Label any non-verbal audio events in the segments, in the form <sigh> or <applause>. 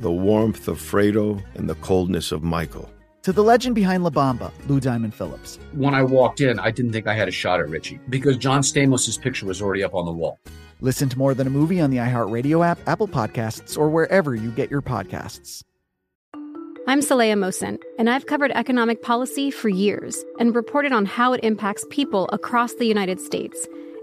the warmth of Fredo, and the coldness of Michael. To the legend behind La Bamba, Lou Diamond Phillips. When I walked in, I didn't think I had a shot at Richie because John Stamos' picture was already up on the wall. Listen to More Than a Movie on the iHeartRadio app, Apple Podcasts, or wherever you get your podcasts. I'm Saleha Mohsin, and I've covered economic policy for years and reported on how it impacts people across the United States.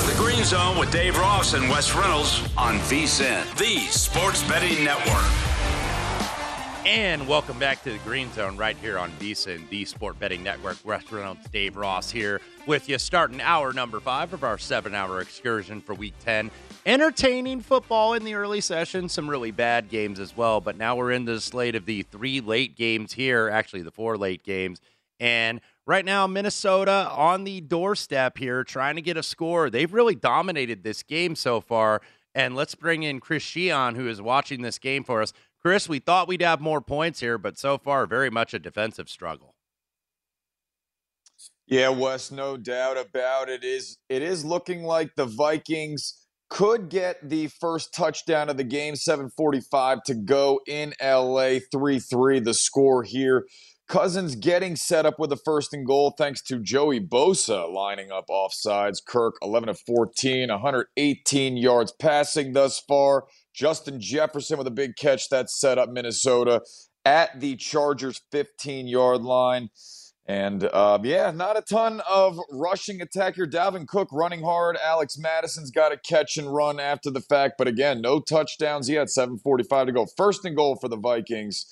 is the Green Zone with Dave Ross and Wes Reynolds on VSIN, the Sports Betting Network. And welcome back to the Green Zone right here on VSIN, the Sport Betting Network. Wes Reynolds, Dave Ross here with you, starting hour number five of our seven hour excursion for week 10 entertaining football in the early session, some really bad games as well. But now we're in the slate of the three late games here, actually, the four late games. And right now, Minnesota on the doorstep here, trying to get a score. They've really dominated this game so far. And let's bring in Chris Sheehan, who is watching this game for us. Chris, we thought we'd have more points here, but so far, very much a defensive struggle. Yeah, Wes, no doubt about it. Is it is looking like the Vikings could get the first touchdown of the game 745 to go in LA 3-3 the score here Cousins getting set up with a first and goal thanks to Joey Bosa lining up offsides Kirk 11 of 14 118 yards passing thus far Justin Jefferson with a big catch that set up Minnesota at the Chargers 15 yard line and uh, yeah, not a ton of rushing attack here. Dalvin Cook running hard. Alex Mattison's got a catch and run after the fact, but again, no touchdowns yet. 7:45 to go. First and goal for the Vikings.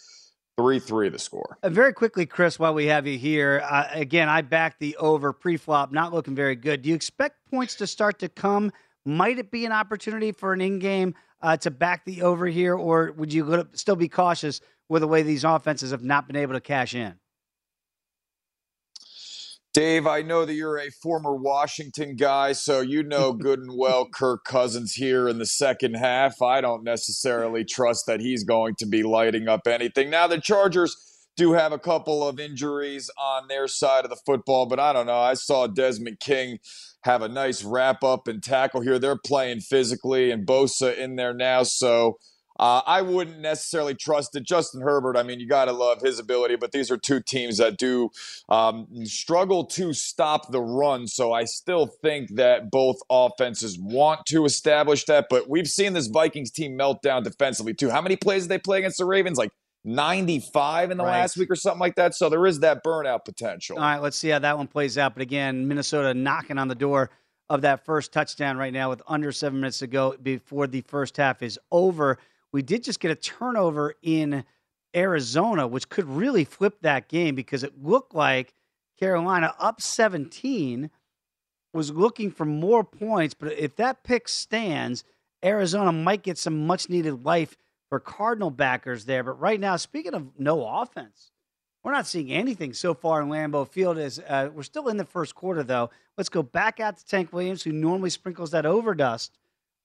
3 3 the score. Uh, very quickly, Chris, while we have you here, uh, again, I backed the over pre flop, not looking very good. Do you expect points to start to come? Might it be an opportunity for an in game uh, to back the over here, or would you still be cautious with the way these offenses have not been able to cash in? Dave, I know that you're a former Washington guy, so you know <laughs> good and well Kirk Cousins here in the second half. I don't necessarily trust that he's going to be lighting up anything. Now, the Chargers do have a couple of injuries on their side of the football, but I don't know. I saw Desmond King have a nice wrap up and tackle here. They're playing physically, and Bosa in there now, so uh, I wouldn't necessarily trust it. Justin Herbert, I mean, you got to love his ability, but these are two teams that do um, struggle to stop the run. So I still think that both offenses want to establish that. But we've seen this Vikings team melt down defensively, too. How many plays did they play against the Ravens? Like 95 in the right. last week or something like that. So there is that burnout potential. All right, let's see how that one plays out. But again, Minnesota knocking on the door of that first touchdown right now with under seven minutes to go before the first half is over. We did just get a turnover in Arizona, which could really flip that game because it looked like Carolina up 17 was looking for more points. But if that pick stands, Arizona might get some much needed life for Cardinal backers there. But right now, speaking of no offense, we're not seeing anything so far in Lambeau Field. As uh, we're still in the first quarter, though. Let's go back out to Tank Williams, who normally sprinkles that overdust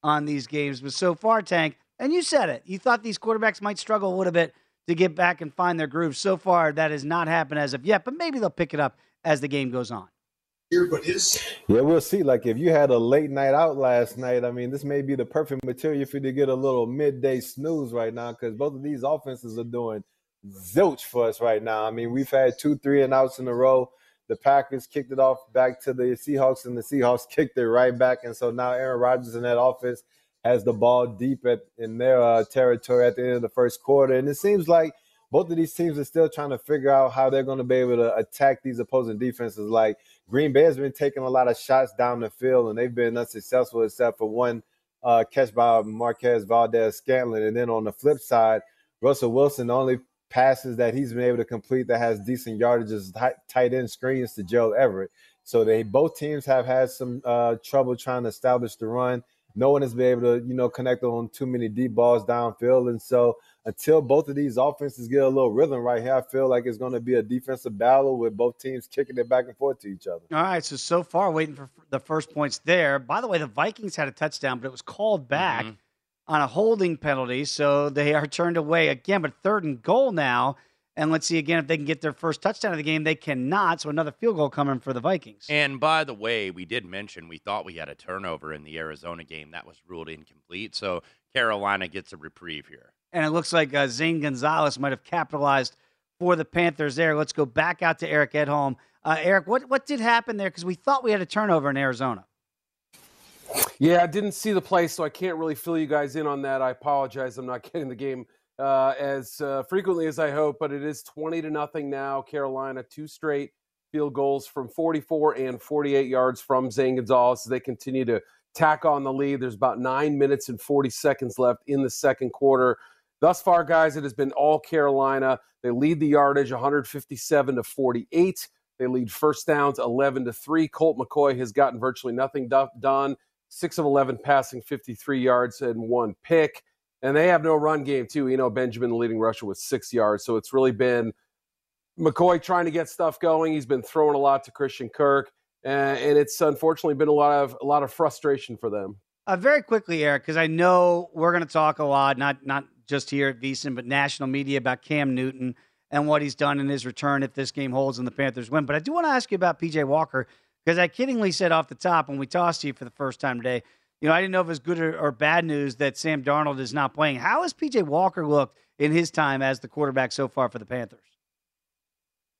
on these games. But so far, Tank, and you said it, you thought these quarterbacks might struggle a little bit to get back and find their groove. So far, that has not happened as of yet, but maybe they'll pick it up as the game goes on. But his yeah, we'll see. Like if you had a late night out last night, I mean, this may be the perfect material for you to get a little midday snooze right now because both of these offenses are doing zilch for us right now. I mean, we've had two three and outs in a row. The Packers kicked it off back to the Seahawks, and the Seahawks <laughs> kicked it right back. And so now Aaron Rodgers in that offense has the ball deep at in their uh, territory at the end of the first quarter, and it seems like both of these teams are still trying to figure out how they're going to be able to attack these opposing defenses. Like Green Bay has been taking a lot of shots down the field, and they've been unsuccessful except for one uh, catch by Marquez Valdes-Scantling. And then on the flip side, Russell Wilson, only passes that he's been able to complete that has decent yardages, tight, tight end screens to Gerald Everett. So they both teams have had some uh, trouble trying to establish the run. No one has been able to, you know, connect on too many deep balls downfield, and so until both of these offenses get a little rhythm right here, I feel like it's going to be a defensive battle with both teams kicking it back and forth to each other. All right, so so far waiting for the first points there. By the way, the Vikings had a touchdown, but it was called back mm-hmm. on a holding penalty, so they are turned away again. But third and goal now. And let's see again if they can get their first touchdown of the game. They cannot. So another field goal coming for the Vikings. And by the way, we did mention we thought we had a turnover in the Arizona game that was ruled incomplete. So Carolina gets a reprieve here and it looks like uh, Zane Gonzalez might have capitalized for the Panthers there. Let's go back out to Eric Edholm. Uh, Eric, what what did happen there? Because we thought we had a turnover in Arizona. Yeah, I didn't see the play, so I can't really fill you guys in on that. I apologize. I'm not <laughs> getting the game uh, as uh, frequently as I hope, but it is 20 to nothing now. Carolina, two straight field goals from 44 and 48 yards from Zane Gonzalez they continue to tack on the lead. There's about nine minutes and 40 seconds left in the second quarter. Thus far, guys, it has been all Carolina. They lead the yardage 157 to 48. They lead first downs 11 to 3. Colt McCoy has gotten virtually nothing done. 6 of 11 passing 53 yards and one pick. And they have no run game, too. You know, Benjamin, leading rusher, with six yards. So it's really been McCoy trying to get stuff going. He's been throwing a lot to Christian Kirk. and it's unfortunately been a lot of a lot of frustration for them. Uh, very quickly, Eric, because I know we're going to talk a lot, not not just here at VSiN, but national media about Cam Newton and what he's done in his return if this game holds and the Panthers win. But I do want to ask you about PJ Walker because I kiddingly said off the top when we tossed to you for the first time today, you know, I didn't know if it was good or, or bad news that Sam Darnold is not playing. How has PJ Walker looked in his time as the quarterback so far for the Panthers?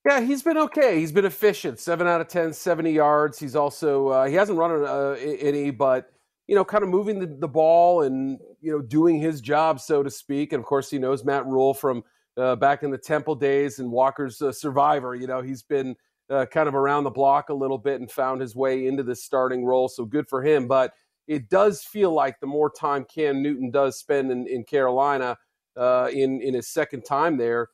Yeah, he's been okay. He's been efficient. Seven out of 10, 70 yards. He's also, uh, he hasn't run uh, any, but you know, kind of moving the, the ball and, you know, doing his job, so to speak. And of course, he knows Matt Rhule from uh, back in the Temple days and Walker's survivor. You know, he's been uh, kind of around the block a little bit and found his way into this starting role. So good for him. But it does feel like the more time Cam Newton does spend in, in Carolina uh, in, in his second time there,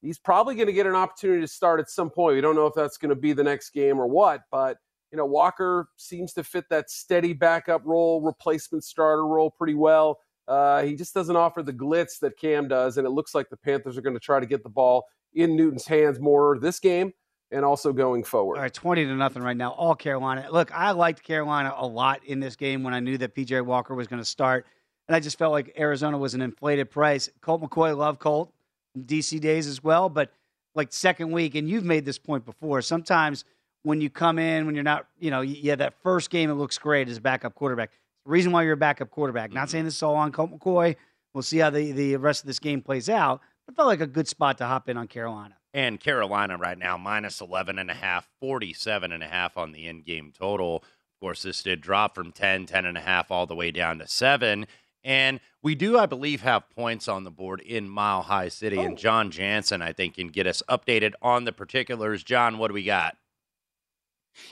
he's probably going to get an opportunity to start at some point. We don't know if that's going to be the next game or what, but you know, Walker seems to fit that steady backup role, replacement starter role pretty well. Uh, he just doesn't offer the glitz that Cam does, and it looks like the Panthers are going to try to get the ball in Newton's hands more this game and also going forward. All right, 20 to nothing right now. All Carolina. Look, I liked Carolina a lot in this game when I knew that PJ Walker was going to start. And I just felt like Arizona was an inflated price. Colt McCoy, love Colt, DC days as well. But like second week, and you've made this point before, sometimes when you come in, when you're not, you know, yeah, that first game it looks great as a backup quarterback. The reason why you're a backup quarterback. Not saying this is all on Colt McCoy. We'll see how the, the rest of this game plays out. But felt like a good spot to hop in on Carolina. And Carolina right now, minus 11 and a half, 47 and a half on the in-game total. Of course, this did drop from 10, 10 and a half all the way down to seven. And we do, I believe, have points on the board in Mile High City. Oh. And John Jansen, I think, can get us updated on the particulars. John, what do we got?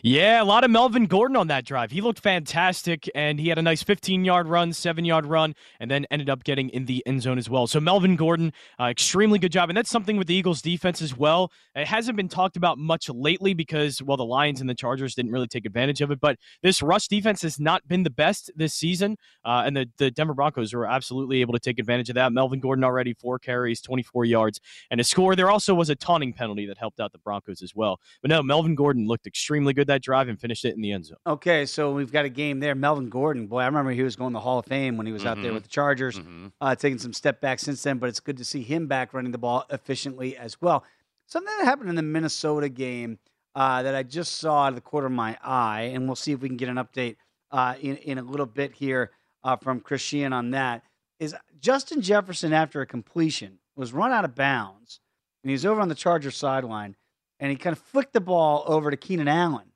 Yeah, a lot of Melvin Gordon on that drive. He looked fantastic, and he had a nice 15 yard run, seven yard run, and then ended up getting in the end zone as well. So, Melvin Gordon, uh, extremely good job. And that's something with the Eagles defense as well. It hasn't been talked about much lately because, well, the Lions and the Chargers didn't really take advantage of it. But this rush defense has not been the best this season, uh, and the, the Denver Broncos were absolutely able to take advantage of that. Melvin Gordon already four carries, 24 yards, and a score. There also was a taunting penalty that helped out the Broncos as well. But no, Melvin Gordon looked extremely good that drive and finished it in the end zone. Okay, so we've got a game there. Melvin Gordon, boy, I remember he was going to the Hall of Fame when he was mm-hmm. out there mm-hmm. with the Chargers, mm-hmm. uh, taking some step back since then. But it's good to see him back running the ball efficiently as well. Something that happened in the Minnesota game uh, that I just saw out of the corner of my eye, and we'll see if we can get an update uh, in in a little bit here uh, from Chris Sheehan on that. Is Justin Jefferson after a completion was run out of bounds, and he's over on the Charger sideline, and he kind of flicked the ball over to Keenan Allen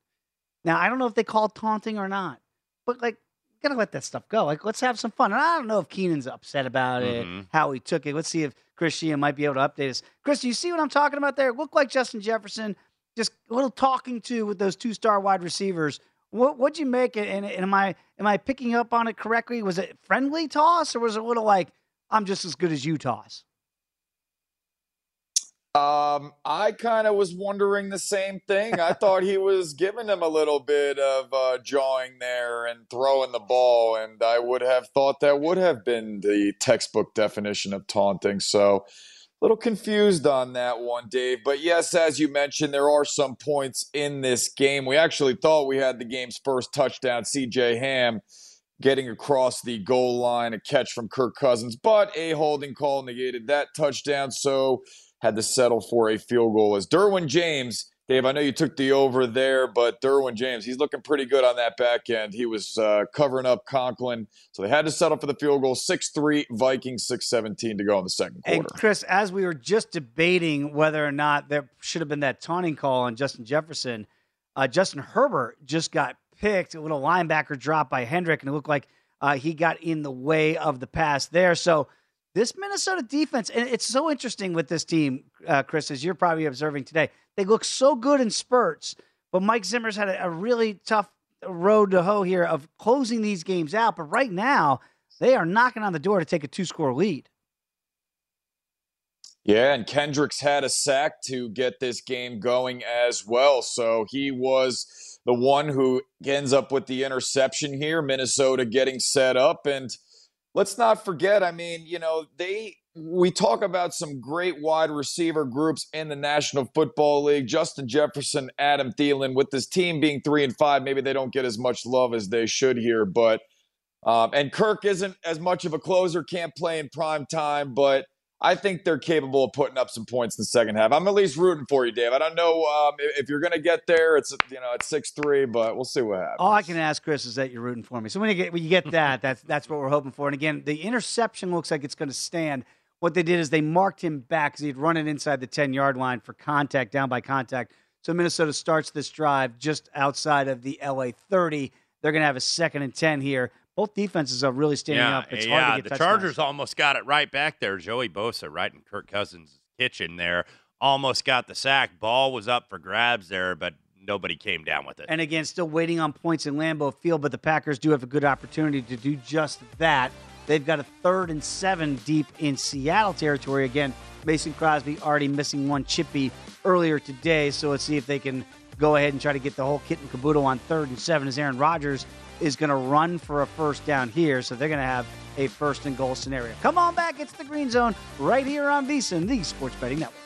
now, I don't know if they call taunting or not, but like, gotta let that stuff go. Like, let's have some fun. And I don't know if Keenan's upset about mm-hmm. it, how he took it. Let's see if Chris Sheehan might be able to update us. Chris, do you see what I'm talking about there? It looked like Justin Jefferson, just a little talking to with those two star wide receivers. What what'd you make it? And, and am I am I picking up on it correctly? Was it friendly toss or was it a little like I'm just as good as you toss? Um, I kind of was wondering the same thing. I thought he was giving him a little bit of uh, jawing there and throwing the ball, and I would have thought that would have been the textbook definition of taunting. So, a little confused on that one, Dave. But yes, as you mentioned, there are some points in this game. We actually thought we had the game's first touchdown, CJ Ham getting across the goal line, a catch from Kirk Cousins, but a holding call negated that touchdown. So, had to settle for a field goal as Derwin James. Dave, I know you took the over there, but Derwin James, he's looking pretty good on that back end. He was uh, covering up Conklin, so they had to settle for the field goal. 6 3, Vikings 6 17 to go in the second quarter. And Chris, as we were just debating whether or not there should have been that taunting call on Justin Jefferson, uh, Justin Herbert just got picked, a little linebacker drop by Hendrick, and it looked like uh, he got in the way of the pass there. So, this Minnesota defense, and it's so interesting with this team, uh, Chris, as you're probably observing today. They look so good in spurts, but Mike Zimmer's had a, a really tough road to hoe here of closing these games out. But right now, they are knocking on the door to take a two score lead. Yeah, and Kendricks had a sack to get this game going as well. So he was the one who ends up with the interception here. Minnesota getting set up. And let's not forget, I mean, you know, they we talk about some great wide receiver groups in the National Football League. Justin Jefferson, Adam Thielen, with this team being three and five, maybe they don't get as much love as they should here. But um, and Kirk isn't as much of a closer, can't play in prime time, but I think they're capable of putting up some points in the second half. I'm at least rooting for you, Dave. I don't know um, if you're going to get there. It's you know it's six three, but we'll see what happens. All I can ask Chris is that you're rooting for me. So when you get when you get that, that's that's what we're hoping for. And again, the interception looks like it's going to stand. What they did is they marked him back because he'd run it inside the 10 yard line for contact, down by contact. So Minnesota starts this drive just outside of the LA 30. They're going to have a second and 10 here both defenses are really standing yeah, up. It's yeah, hard to get the Chargers almost got it right back there. Joey Bosa right in Kirk Cousins' kitchen there. Almost got the sack. Ball was up for grabs there, but nobody came down with it. And again, still waiting on points in Lambeau Field, but the Packers do have a good opportunity to do just that. They've got a third and seven deep in Seattle territory. Again, Mason Crosby already missing one chippy earlier today, so let's see if they can go ahead and try to get the whole kit and caboodle on third and seven as Aaron Rodgers is going to run for a first down here, so they're going to have a first and goal scenario. Come on back, it's the Green Zone right here on VSiN, the Sports Betting Network.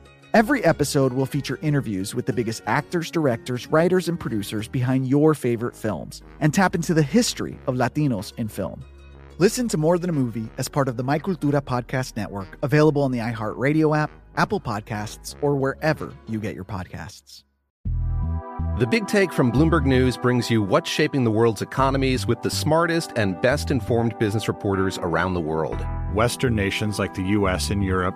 Every episode will feature interviews with the biggest actors, directors, writers, and producers behind your favorite films and tap into the history of Latinos in film. Listen to More Than a Movie as part of the My Cultura Podcast Network, available on the iHeartRadio app, Apple Podcasts, or wherever you get your podcasts. The Big Take from Bloomberg News brings you what's shaping the world's economies with the smartest and best informed business reporters around the world. Western nations like the US and Europe.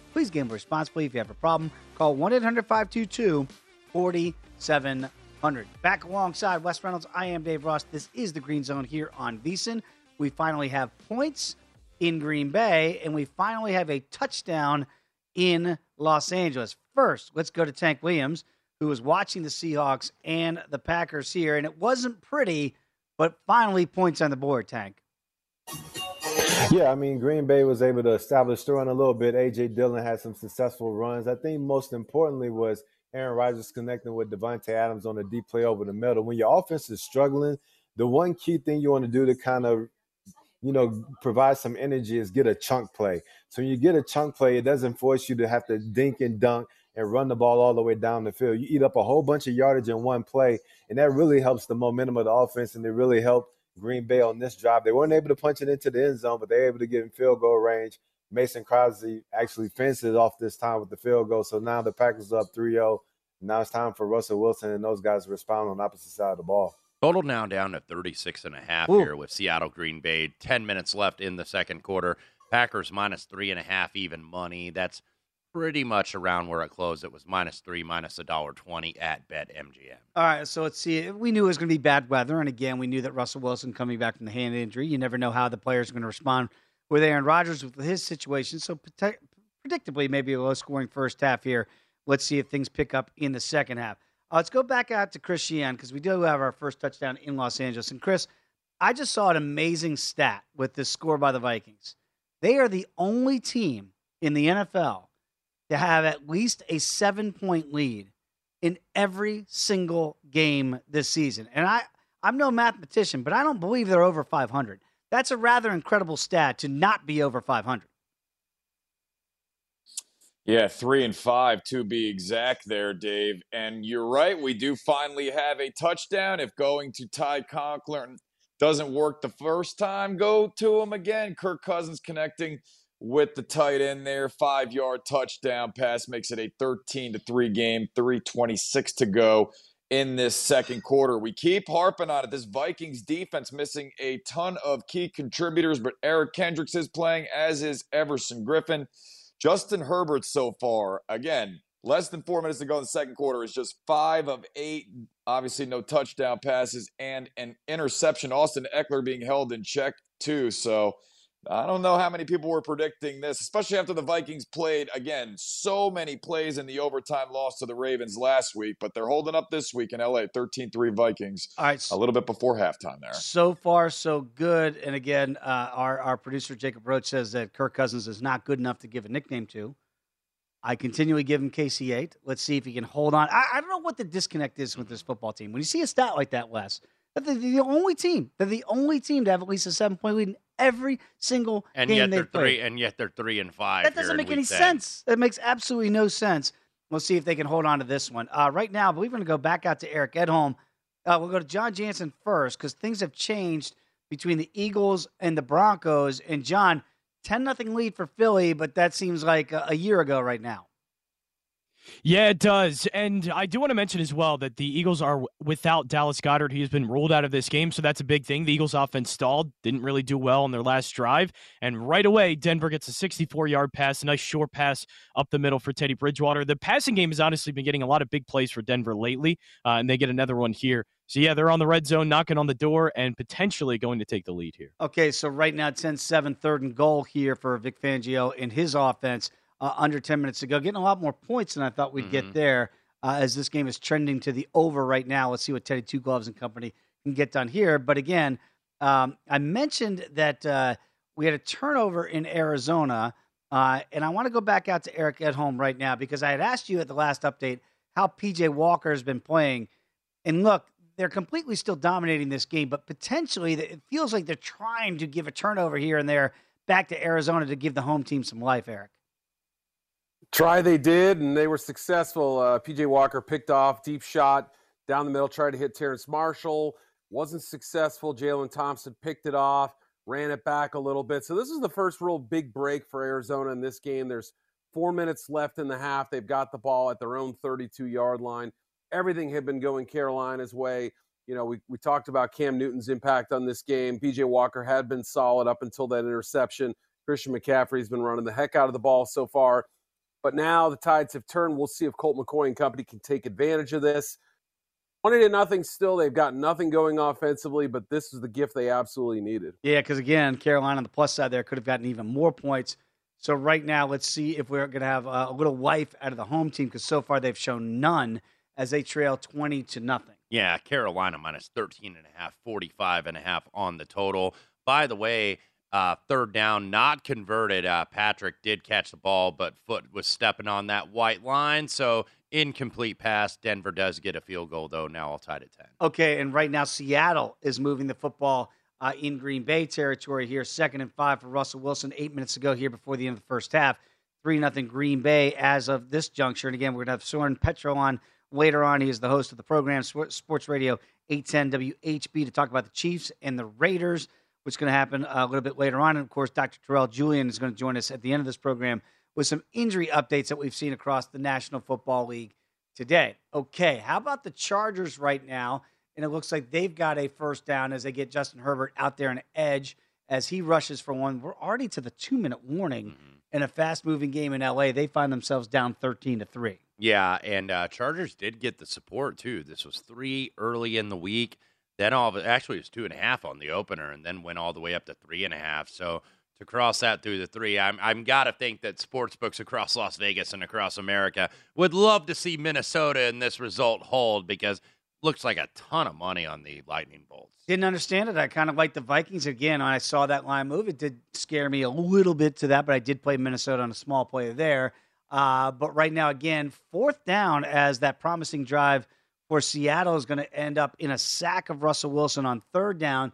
Please gamble responsibly. If you have a problem, call 1 800 522 4700. Back alongside Wes Reynolds, I am Dave Ross. This is the Green Zone here on VSIN. We finally have points in Green Bay, and we finally have a touchdown in Los Angeles. First, let's go to Tank Williams, who was watching the Seahawks and the Packers here, and it wasn't pretty, but finally points on the board, Tank. Yeah, I mean, Green Bay was able to establish throwing a little bit. AJ Dillon had some successful runs. I think most importantly was Aaron Rodgers connecting with Davante Adams on a deep play over the middle. When your offense is struggling, the one key thing you want to do to kind of you know, provide some energy is get a chunk play. So when you get a chunk play, it doesn't force you to have to dink and dunk and run the ball all the way down the field. You eat up a whole bunch of yardage in one play, and that really helps the momentum of the offense, and it really helped Green Bay on this drive. They weren't able to punch it into the end zone, but they were able to get in field goal range. Mason Crosby actually fences off this time with the field goal. So now the Packers are up 3 0. Now it's time for Russell Wilson and those guys to respond on the opposite side of the ball. Total now down to 36 and a half Ooh. here with Seattle Green Bay. 10 minutes left in the second quarter. Packers minus three and a half even money. That's pretty much around where it closed. It was minus three, minus a dollar twenty at Bet MGM. All right, so let's see. We knew it was going to be bad weather, and again, we knew that Russell Wilson coming back from the hand injury. You never know how the players are going to respond with Aaron Rodgers with his situation. So predictably, maybe a low scoring first half here. Let's see if things pick up in the second half. Uh, let's go back out to Chris Sheehan because we do have our first touchdown in Los Angeles. And Chris, I just saw an amazing stat with this score by the Vikings. They are the only team in the NFL to have at least a seven point lead in every single game this season. And I, I'm no mathematician, but I don't believe they're over 500. That's a rather incredible stat to not be over 500. Yeah, three and five to be exact there, Dave. And you're right, we do finally have a touchdown. If going to Ty Conklin doesn't work the first time, go to him again. Kirk Cousins connecting with the tight end there. Five yard touchdown pass makes it a 13 to 3 game, 326 to go in this second quarter. We keep harping on it. This Vikings defense missing a ton of key contributors, but Eric Kendricks is playing, as is Everson Griffen. Justin Herbert so far, again, less than four minutes to go in the second quarter, is just five of eight. Obviously, no touchdown passes and an interception. Austin Ekeler being held in check, too. So, I don't know how many people were predicting this, especially after the Vikings played, again, so many plays in the overtime loss to the Ravens last week, but they're holding up this week in LA, 13 3 Vikings. All right. A little bit before halftime there. So far, so good. And again, uh, our, our producer, Jacob Roach, says that Kirk Cousins is not good enough to give a nickname to. I continually give him KC8. Let's see if he can hold on. I, I don't know what the disconnect is with this football team. When you see a stat like that, Wes, they're the only team. They're the only team to have at least a seven point lead in every single and game yet they're three. And yet they're three and five. That doesn't make any 10. sense. That makes absolutely no sense. We'll see if they can hold on to this one. Uh, right now, but we're going to go back out to Eric Edholm. Uh, we'll go to John Jansen first because things have changed between the Eagles and the Broncos. And John, ten nothing lead for Philly, but that seems like a, a year ago right now. Yeah, it does. And I do want to mention as well that the Eagles are without Dallas Goedert. He has been ruled out of this game, so that's a big thing. The Eagles' offense stalled, didn't really do well on their last drive. And right away, Denver gets a 64 yard pass, a nice short pass up the middle for Teddy Bridgewater. The passing game has honestly been getting a lot of big plays for Denver lately, uh, and they get another one here. So, yeah, they're on the red zone, knocking on the door, and potentially going to take the lead here. Okay, so right now, 10 7, third and goal here for Vic Fangio in his offense uh, under 10 minutes to go, getting a lot more points than I thought we'd mm-hmm. get there uh, as this game is trending to the over right now. Let's see what Teddy Two Gloves and company can get done here. But again, um, I mentioned that uh, we had a turnover in Arizona, uh, and I want to go back out to Eric Edholm right now because I had asked you at the last update how PJ Walker has been playing. And look, they're completely still dominating this game, but potentially it feels like they're trying to give a turnover here and there back to Arizona to give the home team some life, Eric. Try they did, and they were successful. Uh, PJ Walker picked off deep shot down the middle, tried to hit Terrace Marshall, wasn't successful. Jalen Thompson picked it off, ran it back a little bit. So this is the first real big break for Arizona in this game. There's four minutes left in the half. They've got the ball at their own 32 yard line. Everything had been going Carolina's way. You know, we, we talked about Cam Newton's impact on this game. PJ Walker had been solid up until that interception. Christian McCaffrey's been running the heck out of the ball so far. But now the tides have turned. We'll see if Colt McCoy and company can take advantage of this. 20 to nothing still. They've got nothing going offensively, but this is the gift they absolutely needed. Yeah, because again, Carolina on the plus side there could have gotten even more points. So right now, let's see if we're going to have a little life out of the home team because so far they've shown none as they trail 20 to nothing. Yeah, Carolina minus 13 and a half, 45 and a half on the total. By the way, uh, third down, not converted. Uh, Patrick did catch the ball, but Foot was stepping on that white line. So incomplete pass. Denver does get a field goal, though. Now all tied at 10. Okay, and right now Seattle is moving the football uh, in Green Bay territory here. Second and five for Russell Wilson. Eight minutes to go here before the end of the first half. 3 nothing Green Bay as of this juncture. And again, we're going to have Soren Petro on later on. He is the host of the program, Sports Radio 810 WHB, to talk about the Chiefs and the Raiders what's going to happen a little bit later on. And of course, Dr. Terrell Julian is going to join us at the end of this program with some injury updates that we've seen across the National Football League today. Okay, how about the Chargers right now? And it looks like they've got a first down as they get Justin Herbert out there an edge as he rushes for one. We're already to the two minute warning mm-hmm. in a fast moving game in LA. They find themselves down 13 to 3. Yeah, and uh, Chargers did get the support too. This was three early in the week. Then all of it actually it was two and a half on the opener, and then went all the way up to three and a half. So to cross that through the three. I'm I'm gotta think that sports books across Las Vegas and across America would love to see Minnesota in this result hold because looks like a ton of money on the Lightning Bolts. Didn't understand it. I kind of like the Vikings again. I saw that line move, it did scare me a little bit to that, but I did play Minnesota on a small play there. Uh, but right now, again, fourth down as that promising drive for Seattle is going to end up in a sack of Russell Wilson on third down.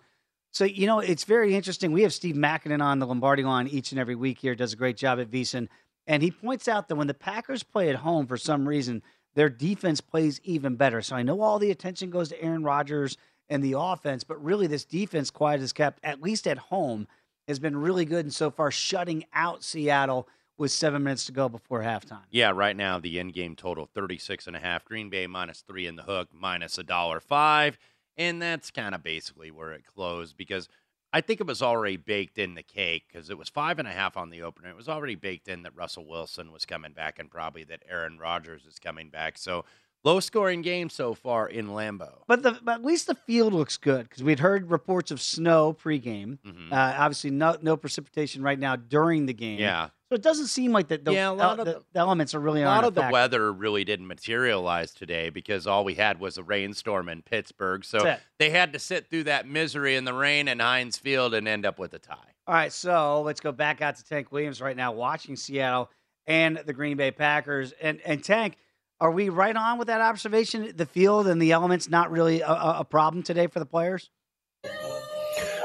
So, you know, it's very interesting. We have Steve Makinen on the Lombardi line each and every week here, does a great job at VSiN. And he points out that when the Packers play at home for some reason, their defense plays even better. So I know all the attention goes to Aaron Rodgers and the offense, but really this defense, quiet as kept, at least at home, has been really good and so far shutting out Seattle with seven minutes to go before halftime. Yeah, right now the end game total 36 and a half. Green Bay minus three in the hook, minus a dollar five. And that's kind of basically where it closed because I think it was already baked in the cake because it was five and a half on the opener. It was already baked in that Russell Wilson was coming back and probably that Aaron Rodgers is coming back. So low scoring game so far in Lambeau. But, the, but at least the field looks good because we'd heard reports of snow pregame. Mhm. Uh, obviously, no no precipitation right now during the game. Yeah. So it doesn't seem like that. The, Yeah, a lot of the, the elements are really a lot of the weather really didn't materialize today because all we had was a rainstorm in Pittsburgh. So they had to sit through that misery in the rain in Heinz Field and end up with a tie. All right, so let's go back out to Tank Williams right now, watching Seattle and the Green Bay Packers. And and Tank, are we right on with that observation? The field and the elements not really a, a a problem today for the players.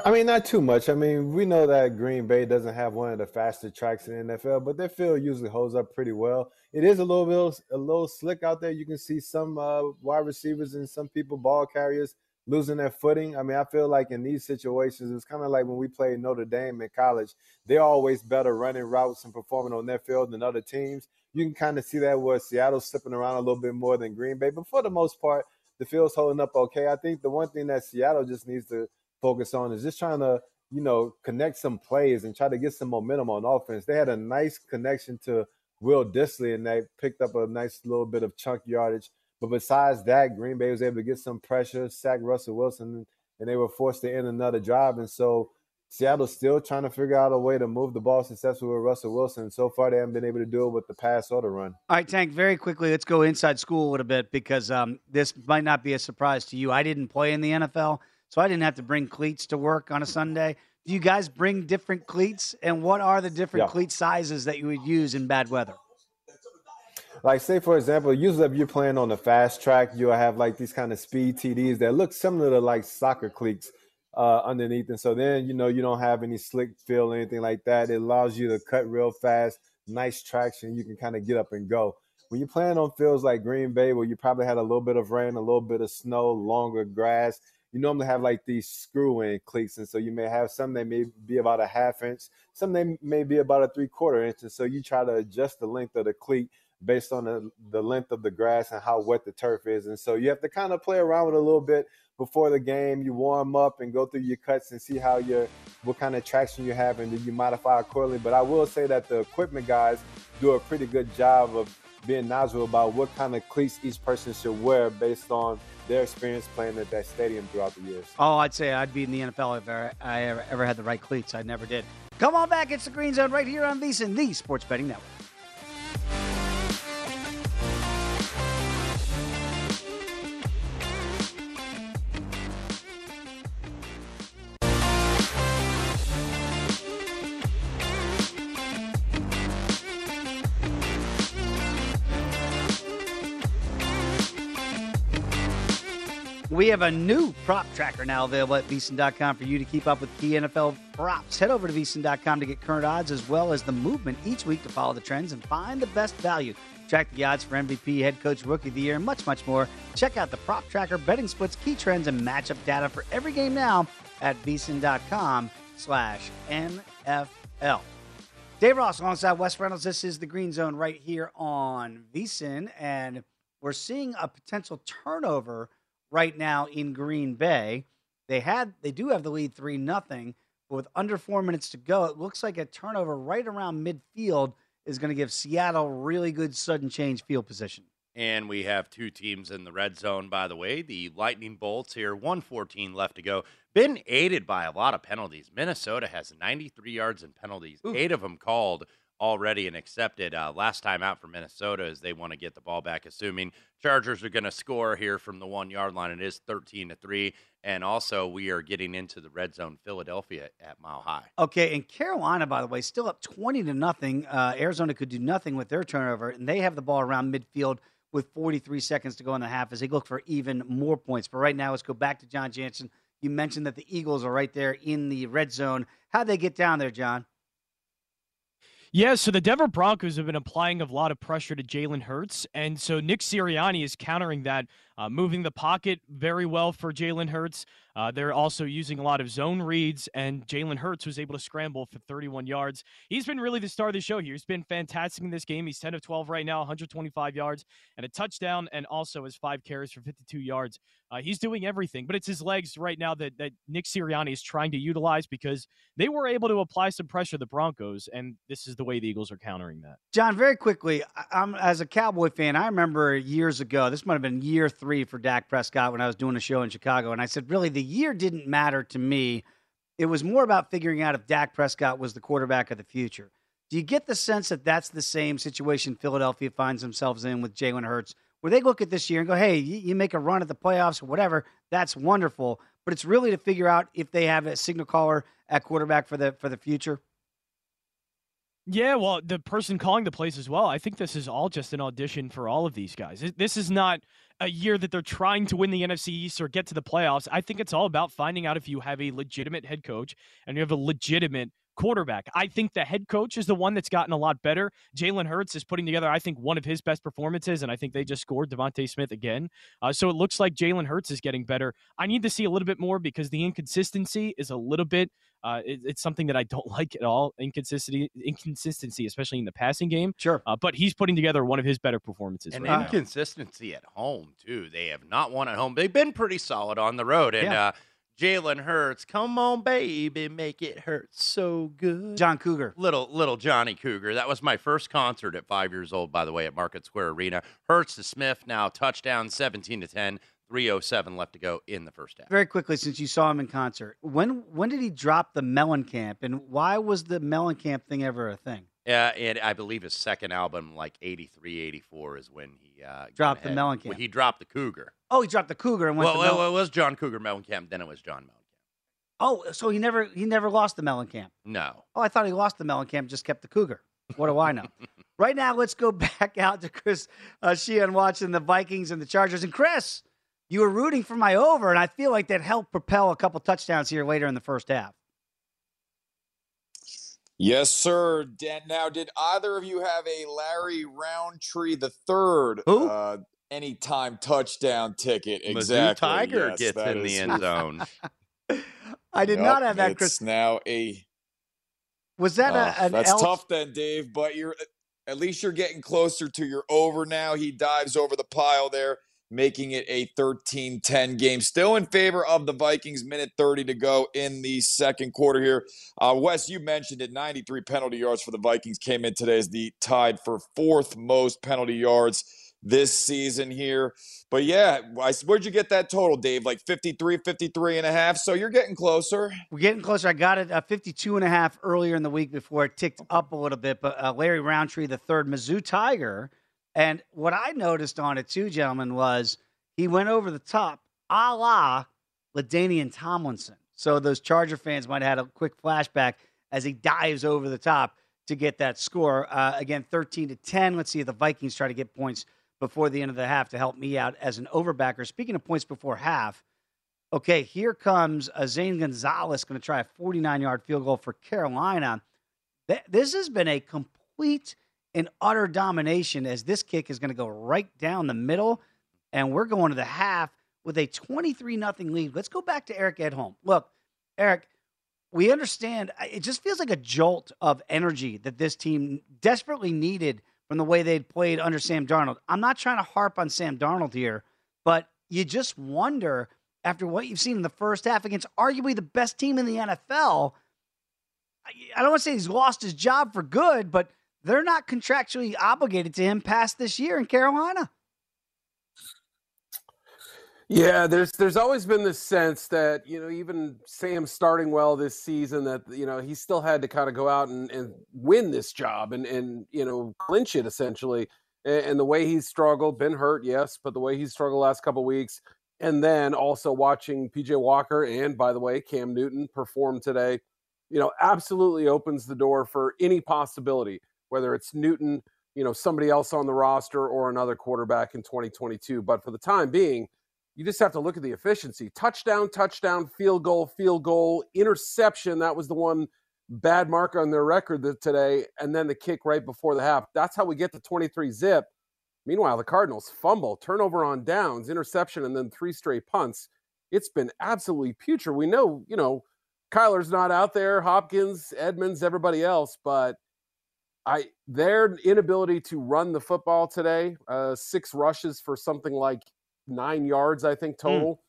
I mean, not too much. I mean, we know that Green Bay doesn't have one of the fastest tracks in the NFL, but their field usually holds up pretty well. It is a little bit a little slick out there. You can see some uh, wide receivers and some people ball carriers losing their footing. I mean, I feel like in these situations, it's kind of like when we played Notre Dame in college. They're always better running routes and performing on their field than other teams. You can kind of see that where Seattle's slipping around a little bit more than Green Bay, but for the most part, the field's holding up okay. I think the one thing that Seattle just needs to focus on is just trying to, you know, connect some plays and try to get some momentum on offense. They had a nice connection to Will Dissly and they picked up a nice little bit of chunk yardage. But besides that, Green Bay was able to get some pressure, sack Russell Wilson, and they were forced to end another drive. And so Seattle's still trying to figure out a way to move the ball successfully with Russell Wilson. So far, they haven't been able to do it with the pass or the run. All right, Tank, very quickly, let's go inside school a little bit because um, this might not be a surprise to you. I didn't play in the NFL, so I didn't have to bring cleats to work on a Sunday. Do you guys bring different cleats? And what are the different Yeah. cleat sizes that you would use in bad weather? Like, say for example, usually if you're playing on the fast track, you'll have like these kind of speed TDs that look similar to like soccer cleats uh, underneath, and so then you know you don't have any slick feel or anything like that. It allows you to cut real fast, nice traction. You can kind of get up and go. When you're playing on fields like Green Bay, where you probably had a little bit of rain, a little bit of snow, longer grass, you normally have like these screw-in cleats, and so you may have some that may be about a half inch, some they may be about a three-quarter inch, and so you try to adjust the length of the cleat based on the, the length of the grass and how wet the turf is. And so you have to kind of play around with it a little bit before the game. You warm up and go through your cuts and see how your what kind of traction you have, and then you modify accordingly. But I will say that the equipment guys do a pretty good job of being knowledgeable about what kind of cleats each person should wear based on their experience playing at that stadium throughout the years. Oh, I'd say I'd be in the NFL if I, I ever, ever had the right cleats. I never did. Come on back. It's the Green Zone right here on VSiN, the Sports Betting Network. We have a new prop tracker now available at VSiN.com for you to keep up with key NFL props. Head over to VSiN.com to get current odds as well as the movement each week to follow the trends and find the best value. Track the odds for MVP, head coach, rookie of the year, and much, much more. Check out the prop tracker, betting splits, key trends, and matchup data for every game now at VSiN.com slash NFL. Dave Ross alongside Wes Reynolds. This is the Green Zone right here on VSiN, and we're seeing a potential turnover right now in Green Bay. They had they do have the lead three nothing, but with under four minutes to go, it looks like a turnover right around midfield is going to give Seattle really good sudden change field position. And we have two teams in the red zone, by the way. The Lightning Bolts here, 114 left to go. been aided by a lot of penalties. Minnesota has 93 yards in penalties, eight of them called already and accepted. Uh, last time out for Minnesota is they want to get the ball back, assuming Chargers are going to score here from the one yard line. It is 13 to 3. And also, we are getting into the red zone, Philadelphia at Mile High. Okay, and Carolina, by the way, still up twenty to nothing. Uh, Arizona could do nothing with their turnover, and they have the ball around midfield with 43 seconds to go in the half as they look for even more points. But right now, let's go back to John Jansen. You mentioned that the Eagles are right there in the red zone. How'd they get down there, John? Yeah, so the Denver Broncos have been applying a lot of pressure to Jalen Hurts, and so Nick Sirianni is countering that, uh, moving the pocket very well for Jalen Hurts. Uh, they're also using a lot of zone reads, and Jalen Hurts was able to scramble for 31 yards. He's been really the star of the show here. He's been fantastic in this game. He's 10 of 12 right now, 125 yards and a touchdown, and also has five carries for 52 yards. Uh, he's doing everything, but it's his legs right now that, that Nick Sirianni is trying to utilize because they were able to apply some pressure to the Broncos, and this is the way the Eagles are countering that. John, very quickly, I'm as a Cowboy fan, I remember years ago, this might have been year three for Dak Prescott when I was doing a show in Chicago, and I said, really, the year didn't matter to me. It was more about figuring out if Dak Prescott was the quarterback of the future. Do you get the sense that that's the same situation Philadelphia finds themselves in with Jalen Hurts, where they look at this year and go, hey, you, you make a run at the playoffs or whatever, that's wonderful. But it's really to figure out if they have a signal caller at quarterback for the for the future. Yeah, well, the person calling the place as well. I think this is all just an audition for all of these guys. This is not a year that they're trying to win the NFC East or get to the playoffs. I think it's all about finding out if you have a legitimate head coach and you have a legitimate quarterback. I think the head coach is the one that's gotten a lot better. Jalen Hurts is putting together, I think, one of his best performances, and I think they just scored DeVonta Smith again. Uh, so it looks like Jalen Hurts is getting better. I need to see a little bit more because the inconsistency is a little bit. Uh, it, it's something that I don't <laughs> like at all. Inconsistency, inconsistency, especially in the passing game. Sure. Uh, but he's putting together one of his better performances. And right now. inconsistency at home, too. They have not won at home. They've been pretty solid on the road. And Yeah. Jalen Hurts, come on, baby, make it hurt so good. John Cougar. Little little Johnny Cougar. That was my first concert at five years old, by the way, at Market Square Arena. Hurts to Smith, now touchdown, 17 to 10, 307 left to go in the first half. Very quickly, since you saw him in concert, when when did he drop the Mellencamp, and why was the Mellencamp thing ever a thing? Yeah, and I believe his second album, like 83, 84, is when he uh, Dropped the had- Mellencamp. when He dropped the Cougar. Oh, he dropped the Cougar and went Well, to well, Mel- it was John Cougar Mellencamp, then it was John Mellencamp. Oh, so he never he never lost the Mellencamp. No. Oh, I thought he lost the Mellencamp, just kept the Cougar. What do I know? <laughs> right now, let's go <laughs> back out to Chris uh, Sheehan watching the Vikings and the Chargers. And Chris, you were rooting for my over, and I feel like that helped propel a couple touchdowns here later in the first half. Yes, sir. Now, did either of you have a Larry Rountree the third uh, anytime touchdown ticket? Mizzou Exactly. Tiger yes, gets that in the end <laughs> zone. <laughs> I did Yep, not have that, it's Chris. now a Was that Oh, a, an that's L- tough then, Dave. But you're at least you're getting closer to your over now. He dives over the pile there, making it a 13-10 game. Still in favor of the Vikings. Minute 30 to go in the second quarter here. Uh, Wes, you mentioned it. 93 penalty yards for the Vikings came in today as the tied for fourth most penalty yards this season here. But yeah, I- where'd you get that total, Dave? Like 53, 53 and a half. So you're getting closer. We're getting closer. I got it uh, 52 and a half earlier in the week before it ticked up a little bit. But uh, Larry Rountree, the third Mizzou Tiger. And what I noticed on it too, gentlemen, was he went over the top a la LaDainian Tomlinson. So those Charger fans might have had a quick flashback as he dives over the top to get that score. Uh, again, 13 to 10. Let's see if the Vikings try to get points before the end of the half to help me out as an overbacker. Speaking of points before half, Okay, here comes uh, Zane Gonzalez going to try a 49 yard field goal for Carolina. Th- This has been a complete and utter domination as this kick is going to go right down the middle. And we're going to the half with a 23 nothing lead. Let's go back to Eric Edholm. Look, Eric, we understand it just feels like a jolt of energy that this team desperately needed from the way they'd played under Sam Darnold. I'm not trying to harp on Sam Darnold here, but you just wonder after what you've seen in the first half against arguably the best team in the NFL. I don't want to say he's lost his job for good, but they're not contractually obligated to him past this year in Carolina. Yeah, there's there's always been this sense that you know even Sam starting well this season that you know he still had to kind of go out and, and win this job and and you know clinch it essentially. And, and the way he's struggled, been hurt, yes, but the way he's struggled last couple weeks, and then also watching PJ Walker and by the way Cam Newton perform today, you know, absolutely opens the door for any possibility, whether it's Newton, you know, somebody else on the roster or another quarterback in 2022. But for the time being you just have to look at the efficiency touchdown, touchdown, field goal, field goal, interception. That was the one bad mark on their record today. And then the kick right before the half. That's how we get to 23 zip. Meanwhile, the Cardinals fumble, turnover on downs, interception, and then three straight punts. It's been absolutely putrid. We know, you know, Kyler's not out there, Hopkins, Edmonds, everybody else, but I their inability to run the football today, uh, six rushes for something like nine yards, I think, hmm. total,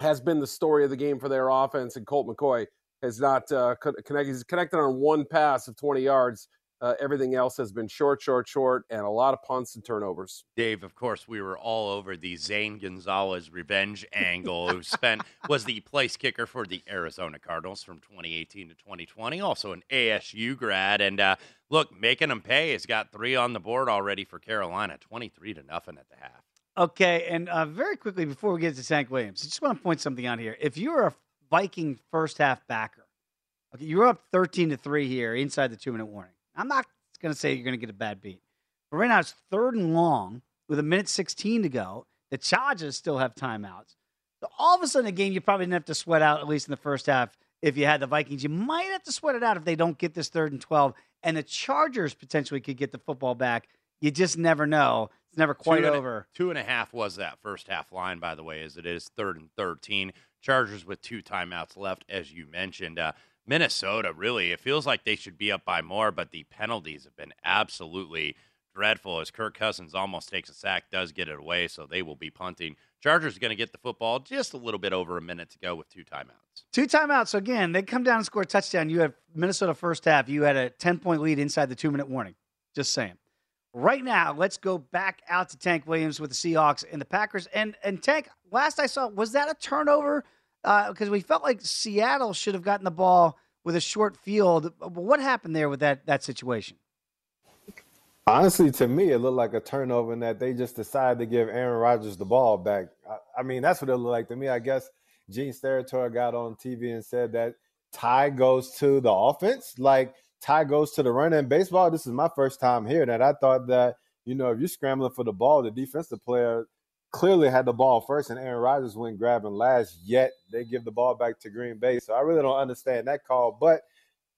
mm. has been the story of the game for their offense. And Colt McCoy has not uh, connected. He's connected on one pass of 20 yards. Uh, everything else has been short, short, short, and a lot of punts and turnovers. Dave, of course, we were all over the Zane Gonzalez revenge angle, who spent <laughs> was the place kicker for the Arizona Cardinals from 2018 to 2020, also an ASU grad, and uh, look, making him pay. He's got three on the board already for Carolina, 23 to nothing at the half. Okay, and uh, very quickly before we get to Tank Williams, I just want to point something out here. If you're a Viking first half backer, okay, you're up 13 to 3 here inside the two minute warning. I'm not going to say you're going to get a bad beat. But right now it's third and long with a minute 16 to go. The Chargers still have timeouts. So all of a sudden, a game you probably didn't have to sweat out, at least in the first half, if you had the Vikings. You might have to sweat it out if they don't get this third and 12. And the Chargers potentially could get the football back. You just never know. It's never quite two over. A, two and a half was that first half line, by the way, as it is third and 13. Chargers with two timeouts left, as you mentioned. Uh, Minnesota, really, it feels like they should be up by more, but the penalties have been absolutely dreadful as Kirk Cousins almost takes a sack, does get it away, so they will be punting. Chargers are going to get the football just a little bit over a minute to go with two timeouts. Two timeouts. So again, they come down and score a touchdown. You have Minnesota first half. You had a 10 point lead inside the two minute warning. Just saying. Right now, let's go back out to Tank Williams with the Seahawks and the Packers. And and Tank, last I saw, was that a turnover? Because uh, we felt like Seattle should have gotten the ball with a short field. What happened there with that that situation? Honestly, to me, it looked like a turnover in that they just decided to give Aaron Rodgers the ball back. I, I mean, that's what it looked like to me. I guess Gene Steratore got on TV and said that tie goes to the offense. Like tie goes to the run. In baseball, this is my first time hearing that. I thought that, you know, if you're scrambling for the ball, the defensive player clearly had the ball first and Aaron Rodgers went grabbing last, yet they give the ball back to Green Bay. So I really don't understand that call. But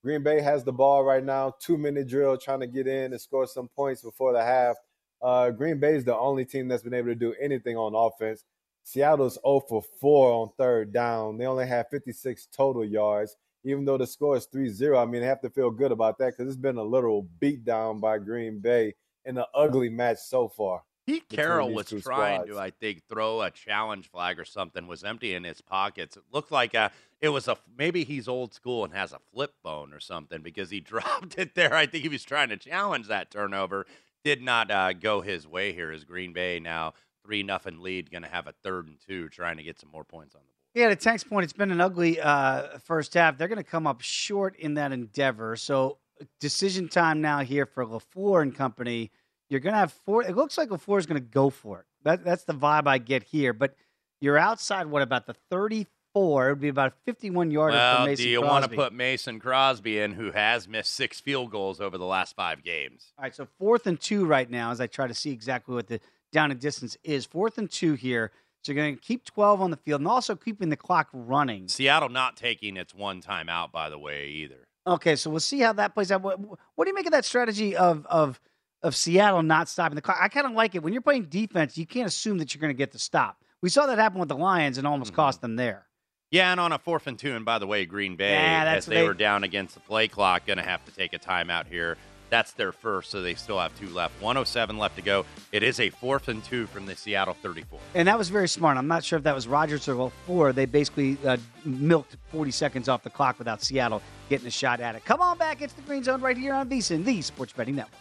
Green Bay has the ball right now, two minute drill, trying to get in and score some points before the half. Uh, Green Bay is the only team that's been able to do anything on offense. Seattle's 0 for 4 on third down. They only have 56 total yards even though the score is 3-0, I mean, they have to feel good about that because it's been a literal beatdown by Green Bay in an ugly match so far. Pete Carroll was trying squads. to, I think, throw a challenge flag or something. Was empty in his pockets. It looked like a, it was a maybe he's old school and has a flip phone or something because he <laughs> dropped it there. I think he was trying to challenge that turnover. Did not uh, go his way here. As Green Bay now three nothing lead, going to have a third and two, trying to get some more points on the board? yeah, to Tank's point, it's been an ugly uh, first half. They're going to come up short in that endeavor. So decision time now here for LaFleur and company. You're going to have four. It looks like LaFleur is going to go for it. That, that's the vibe I get here. But you're outside. What about the 34? It would be about 51 yarder well, for Mason do you Crosby. want to put Mason Crosby in, who has missed six field goals over the last five games? All right, so fourth and two right now, as I try to see exactly what the down and distance is. Fourth and two here. So you're going to keep 12 on the field and also keeping the clock running. Seattle not taking its one time out, by the way, either. Okay, so we'll see how that plays out. What, what do you make of that strategy of of of Seattle not stopping the clock? I kind of like it. When you're playing defense, you can't assume that you're going to get the stop. We saw that happen with the Lions and almost mm-hmm. cost them there. Yeah, and on a fourth and two, and by the way, Green Bay, yeah, as they, they were down against the play clock, going to have to take a timeout here that's their first, so they still have two left. 107 left to go. It is a fourth and two from the Seattle 34. And that was very smart. I'm not sure if that was Rodgers or four. They basically uh, milked 40 seconds off the clock without Seattle getting a shot at it. Come on back. It's the Green Zone right here on VSIN, the Sports Betting Network.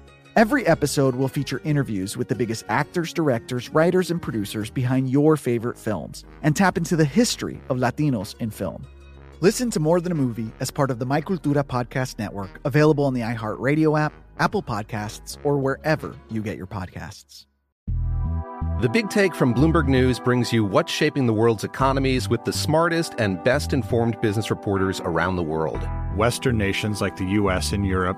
Every episode will feature interviews with the biggest actors, directors, writers, and producers behind your favorite films and tap into the history of Latinos in film. Listen to More Than a Movie as part of the My Cultura Podcast Network, available on the iHeartRadio app, Apple Podcasts, or wherever you get your podcasts. The Big Take from Bloomberg News brings you what's shaping the world's economies with the smartest and best informed business reporters around the world. Western nations like the US and Europe.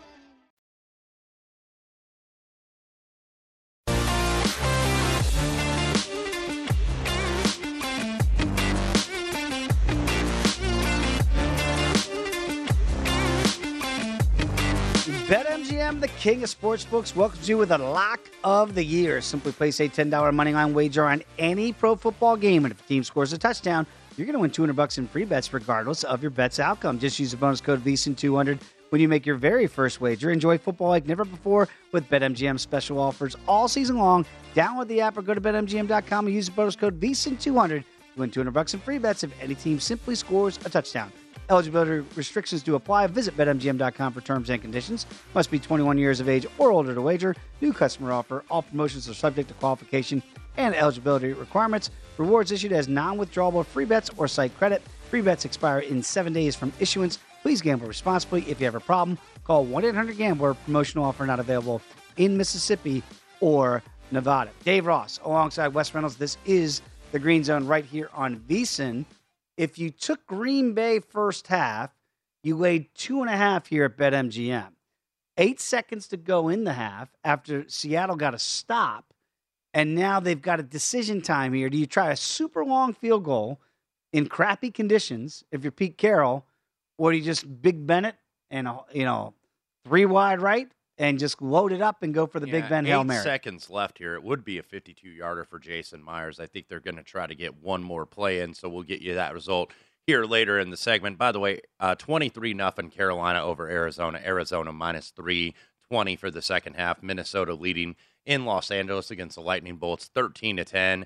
BetMGM, the king of sportsbooks, welcomes you with a lock of the year. Simply place a $10 moneyline wager on any pro football game, and if a team scores a touchdown, you're going to win 200 bucks in free bets regardless of your bet's outcome. Just use the bonus code VSIN200 when you make your very first wager. Enjoy football like never before with BetMGM special offers all season long. Download the app or go to betmgm.com and use the bonus code VSIN200 to win 200 bucks in free bets if any team simply scores a touchdown. Eligibility restrictions do apply. Visit BetMGM.com for terms and conditions. Must be 21 years of age or older to wager. New customer offer. All promotions are subject to qualification and eligibility requirements. Rewards issued as non withdrawable free bets or site credit. Free bets expire in seven days from issuance. Please gamble responsibly. If you have a problem, call 1 800 Gambler. Promotional offer not available in Mississippi or Nevada. Dave Ross alongside Wes Reynolds. This is the Green Zone right here on VSIN. If you took Green Bay first half, you laid two and a half here at BetMGM. Eight seconds to go in the half after Seattle got a stop, and now they've got a decision time here. Do you try a super long field goal in crappy conditions if you're Pete Carroll, or do you just Big Bennett and you know three wide right and just load it up and go for the Big Yeah, Ben eight Hail Mary. seconds left here. It would be a 52 yarder for Jason Myers. I think they're going to try to get one more play in, so we'll get you that result here later in the segment. By the way, uh, 23 nothing Carolina over Arizona. Arizona minus 320 for the second half. Minnesota leading in Los Angeles against the Lightning Bolts 13 to 10.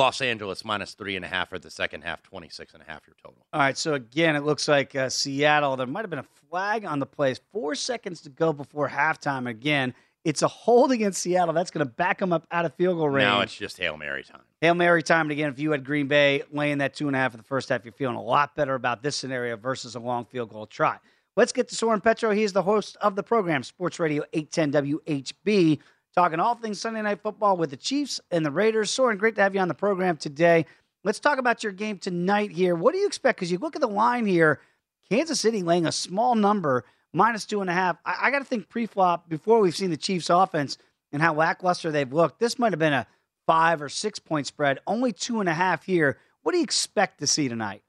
Los Angeles minus three and a half for the second half, 26 and a half your total. All right, so again, it looks like uh, Seattle. There might have been a flag on the plays. Four seconds to go before halftime. Again, it's a hold against Seattle. That's going to back them up out of field goal range. Now it's just Hail Mary time. Hail Mary time. And again, if you had Green Bay laying that two and a half in the first half, you're feeling a lot better about this scenario versus a long field goal try. Let's get to Soren Petro. He is the host of the program, Sports Radio 810 WHB, talking all things Sunday Night Football with the Chiefs and the Raiders. Soren, great to have you on the program today. Let's talk about your game tonight here. What do you expect? Because you look at the line here, Kansas City laying a small number, minus two and a half. I, I got to think pre-flop before we've seen the Chiefs' offense and how lackluster they've looked. This might have been a five or six point spread. Only two and a half here. What do you expect to see tonight?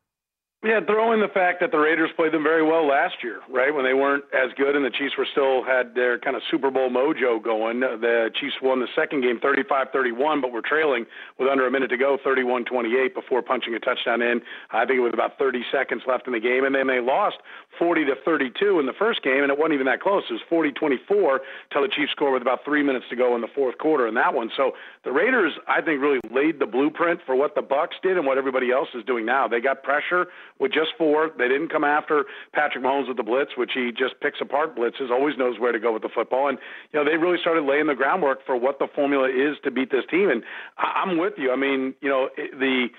Yeah, throw in the fact that the Raiders played them very well last year, right? When they weren't as good and the Chiefs were still had their kind of Super Bowl mojo going. The Chiefs won the second game 35-31, but were trailing with under a minute to go, 31-28 before punching a touchdown in. I think it was about 30 seconds left in the game and then they lost 40 to 32 in the first game and it wasn't even that close. It was 40-24 till the Chiefs scored with about 3 minutes to go in the fourth quarter in that one. So the Raiders I think really laid the blueprint for what the Bucks did and what everybody else is doing now. They got pressure with just four. They didn't come after Patrick Mahomes with the blitz, which he just picks apart blitzes, always knows where to go with the football. And, you know, they really started laying the groundwork for what the formula is to beat this team. And I- I'm with you. I mean, you know, the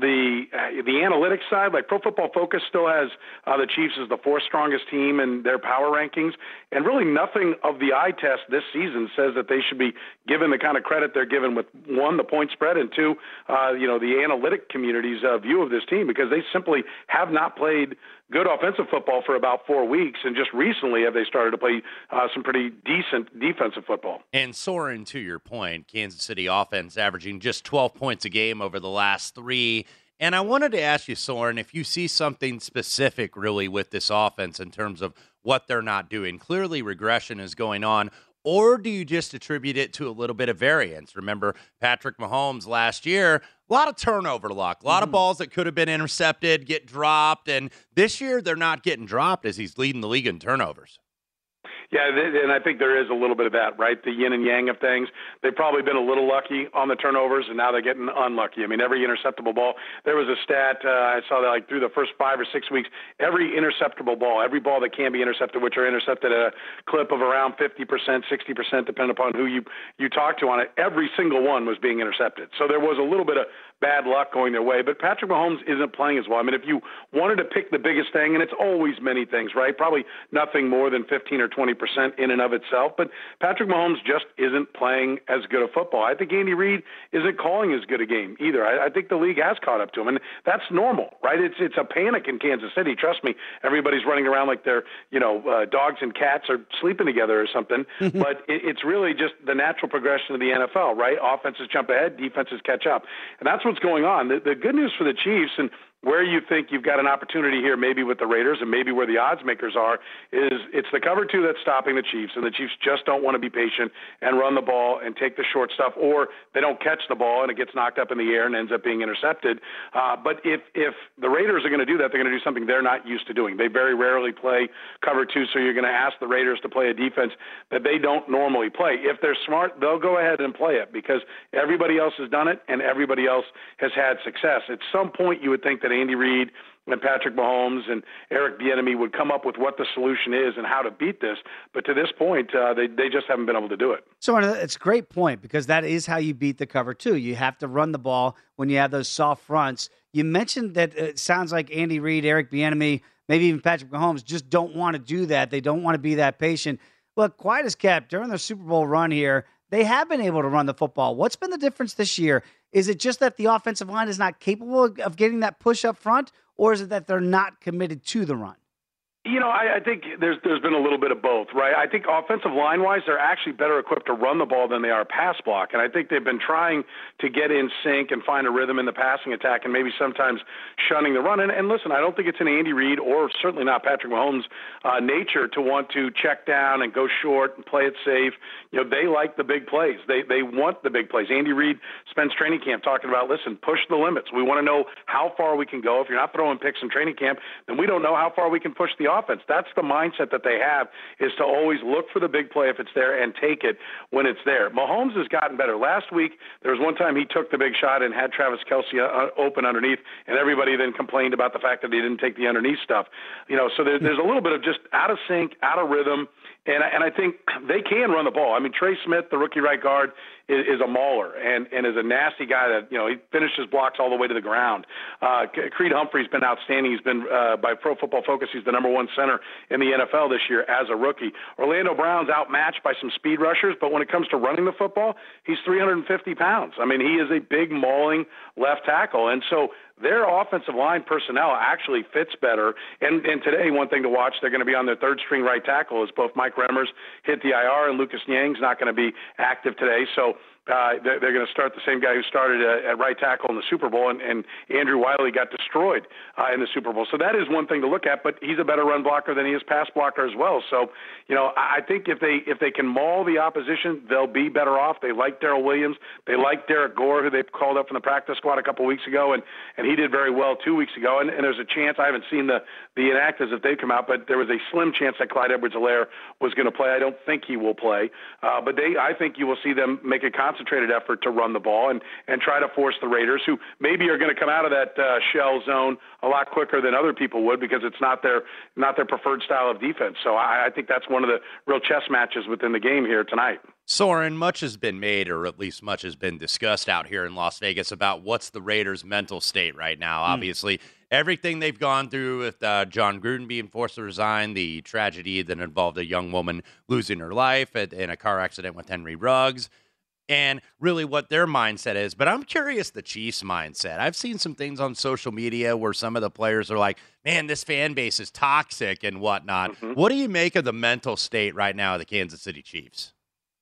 the uh, the analytics side, like Pro Football Focus, still has uh, the Chiefs as the fourth strongest team in their power rankings, and really nothing of the eye test this season says that they should be given the kind of credit they're given with one the point spread and two, uh, you know, the analytic community's uh, view of this team because they simply have not played good offensive football for about four weeks, and just recently have they started to play uh, some pretty decent defensive football. And Soren, to your point, Kansas City offense averaging just 12 points a game over the last three. And I wanted to ask you, Soren, if you see something specific really with this offense in terms of what they're not doing. Clearly, regression is going on. Or do you just attribute it to a little bit of variance? Remember, Patrick Mahomes last year, a lot of turnover luck, a lot of mm-hmm. balls that could have been intercepted get dropped. And this year, they're not getting dropped as he's leading the league in turnovers. Yeah, and I think there is a little bit of that, right? The yin and yang of things. They've probably been a little lucky on the turnovers, and now they're getting unlucky. I mean, every interceptable ball. There was a stat uh, I saw that like through the first five or six weeks, every interceptable ball, every ball that can be intercepted, which are intercepted at a clip of around 50%, 60%, depending upon who you you talk to on it, every single one was being intercepted. So there was a little bit of bad luck going their way. But Patrick Mahomes isn't playing as well. I mean, if you wanted to pick the biggest thing, and it's always many things, right? Probably nothing more than 15 or 20 percent in and of itself. But Patrick Mahomes just isn't playing as good a football. I think Andy Reid isn't calling as good a game either. I, I think the league has caught up to him, and that's normal, right? It's it's a panic in Kansas City. Trust me, everybody's running around like they're you know uh, dogs and cats are sleeping together or something. <laughs> but it, it's really just the natural progression of the NFL, right? Offenses jump ahead, defenses catch up, and that's what's going on. The, the good news for the Chiefs and where you think you've got an opportunity here, maybe with the Raiders and maybe where the odds makers are, is it's the cover two that's stopping the Chiefs, and the Chiefs just don't want to be patient and run the ball and take the short stuff, or they don't catch the ball and it gets knocked up in the air and ends up being intercepted. Uh, but if if the Raiders are going to do that, they're going to do something they're not used to doing. They very rarely play cover two, so you're going to ask the Raiders to play a defense that they don't normally play. If they're smart, they'll go ahead and play it because everybody else has done it and everybody else has had success. At some point, you would think that Andy Reid and Patrick Mahomes and Eric Bieniemy would come up with what the solution is and how to beat this. But to this point, uh, they they just haven't been able to do it. So it's a great point because that is how you beat the cover two. You have to run the ball when you have those soft fronts. You mentioned that it sounds like Andy Reid, Eric Bieniemy, maybe even Patrick Mahomes just don't want to do that. They don't want to be that patient. Look, quiet as kept during their Super Bowl run here. They have been able to run the football. What's been the difference this year? Is it just that the offensive line is not capable of getting that push up front, or is it that they're not committed to the run? You know, I, I think there's there's been a little bit of both, right? I think offensive line wise, they're actually better equipped to run the ball than they are pass block, and I think they've been trying to get in sync and find a rhythm in the passing attack, and maybe sometimes shunning the run. And, and listen, I don't think it's in Andy Reid or certainly not Patrick Mahomes' uh, nature to want to check down and go short and play it safe. You know, they like the big plays. They they want the big plays. Andy Reid spends training camp talking about, listen, push the limits. We want to know how far we can go. If you're not throwing picks in training camp, then we don't know how far we can push the. That's the mindset that they have is to always look for the big play if it's there and take it when it's there. Mahomes has gotten better. Last week, there was one time he took the big shot and had Travis Kelce uh, open underneath, and everybody then complained about the fact that he didn't take the underneath stuff. You know, so there, there's a little bit of just out of sync, out of rhythm. And, and I think they can run the ball. I mean, Trey Smith, the rookie right guard, is, is a mauler and, and is a nasty guy that, you know, he finishes blocks all the way to the ground. Uh, Creed Humphrey's been outstanding. He's been, uh, by Pro Football Focus, he's the number one center in the NFL this year as a rookie. Orlando Brown's outmatched by some speed rushers, but when it comes to running the football, he's 350 pounds. I mean, he is a big mauling left tackle. And so their offensive line personnel actually fits better. And, and today, one thing to watch, they're going to be on their third string right tackle as both Mike Remmers hit the IR and Lucas Niang's not going to be active today. So uh, they're, going to start the same guy who started at, at right tackle in the Super Bowl, and, and Andrew Wylie got destroyed uh, in the Super Bowl. So that is one thing to look at. But he's a better run blocker than he is pass blocker as well. So you know, I think if they if they can maul the opposition, they'll be better off. They like Daryl Williams. They like Derek Gore, who they called up from the practice squad a couple weeks ago, and and he did very well two weeks ago. And, and there's a chance I haven't seen the the inactives if they come out, but there was a slim chance that Clyde Edwards-Helaire was going to play. I don't think he will play, uh, but they I think you will see them make a concentrated effort to run the ball and and try to force the Raiders, who maybe are going to come out of that uh, shell zone a lot quicker than other people would because it's not their not their preferred style of defense. So I, I think that's one of the real chess matches within the game here tonight. Soren, much has been made, or at least much has been discussed out here in Las Vegas about what's the Raiders' mental state right now. Mm. Obviously, everything they've gone through with uh, Jon Gruden being forced to resign, the tragedy that involved a young woman losing her life in a car accident with Henry Ruggs and really what their mindset is. But I'm curious the Chiefs' mindset. I've seen some things on social media where some of the players are like, man, this fan base is toxic and whatnot. Mm-hmm. What do you make of the mental state right now of the Kansas City Chiefs?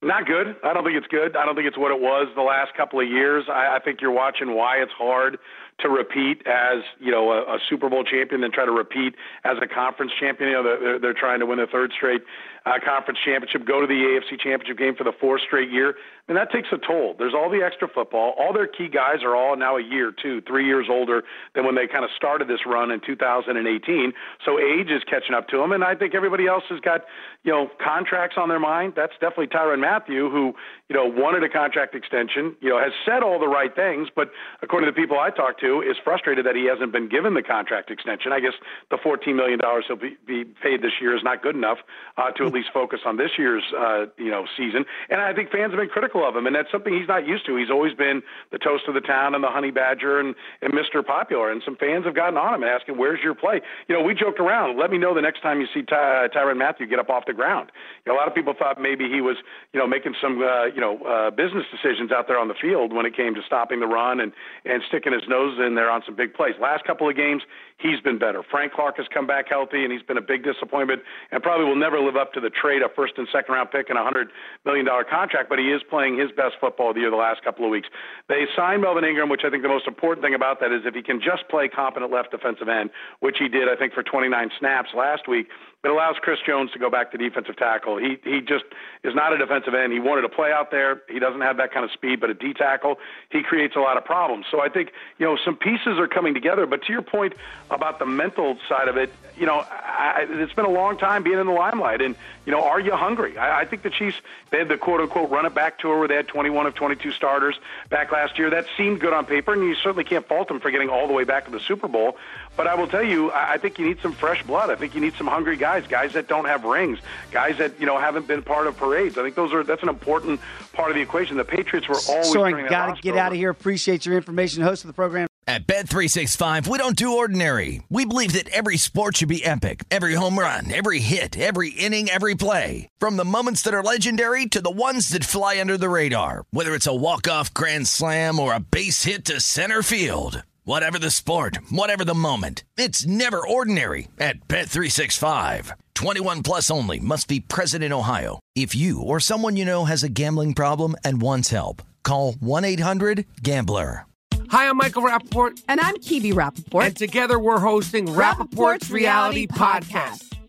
Not good. I don't think it's good. I don't think it's what it was the last couple of years. I, I think you're watching why it's hard to repeat as you know a, a Super Bowl champion, then try to repeat as a conference champion. You know they're, they're trying to win a third straight uh, conference championship, go to the AFC championship game for the fourth straight year, and that takes a toll. There's all the extra football. All their key guys are all now a year, two, three years older than when they kind of started this run in 2018. So age is catching up to them, and I think everybody else has got you know contracts on their mind. That's definitely Tyrann Mathieu, who you know wanted a contract extension. You know has said all the right things, but according to the people I talked to to is frustrated that he hasn't been given the contract extension. I guess the $14 million he'll be, be paid this year is not good enough uh, to at least focus on this year's uh, you know season. And I think fans have been critical of him, and that's something he's not used to. He's always been the toast of the town and the honey badger and, and Mr. Popular. And some fans have gotten on him and asking, "Where's your play?" You know, we joked around. Let me know the next time you see Ty- Tyrann Mathieu get up off the ground. You know, a lot of people thought maybe he was you know making some uh, you know uh, business decisions out there on the field when it came to stopping the run and and sticking his nose in there on some big plays. Last couple of games, he's been better. Frank Clark has come back healthy, and he's been a big disappointment and probably will never live up to the trade a first and second round pick and a $100 million contract, but he is playing his best football of the year the last couple of weeks. They signed Melvin Ingram, which I think the most important thing about that is if he can just play competent left defensive end, which he did, I think, for 29 snaps last week, it allows Chris Jones to go back to defensive tackle. He he just is not a defensive end. He wanted to play out there. He doesn't have that kind of speed, but a D tackle, he creates a lot of problems. So I think you know some pieces are coming together. But to your point about the mental side of it, you know, I, it's been a long time being in the limelight, and you know, are you hungry? I, I think the Chiefs they had the quote unquote run it back tour where they had 21 of 22 starters back last year. That seemed good on paper, and you certainly can't fault them for getting all the way back to the Super Bowl. But I will tell you, I think you need some fresh blood. I think you need some hungry guys, guys that don't have rings, guys that you know haven't been part of parades. I think those are that's an important part of the equation. The Patriots were always. Soren, got to get out of here. Appreciate your information, host of the program. At Bet Three Six Five, we don't do ordinary. We believe that every sport should be epic. Every home run, every hit, every inning, every play. From the moments that are legendary to the ones that fly under the radar. Whether it's a walk-off grand slam or a base hit to center field. Whatever the sport, whatever the moment, it's never ordinary at Bet365. 21 plus only must be present in Ohio. If you or someone you know has a gambling problem and wants help, call 1-800-GAMBLER. Hi, I'm Michael Rapaport. And I'm Kibi Rapaport. And together we're hosting Rapaport's, Reality Podcast.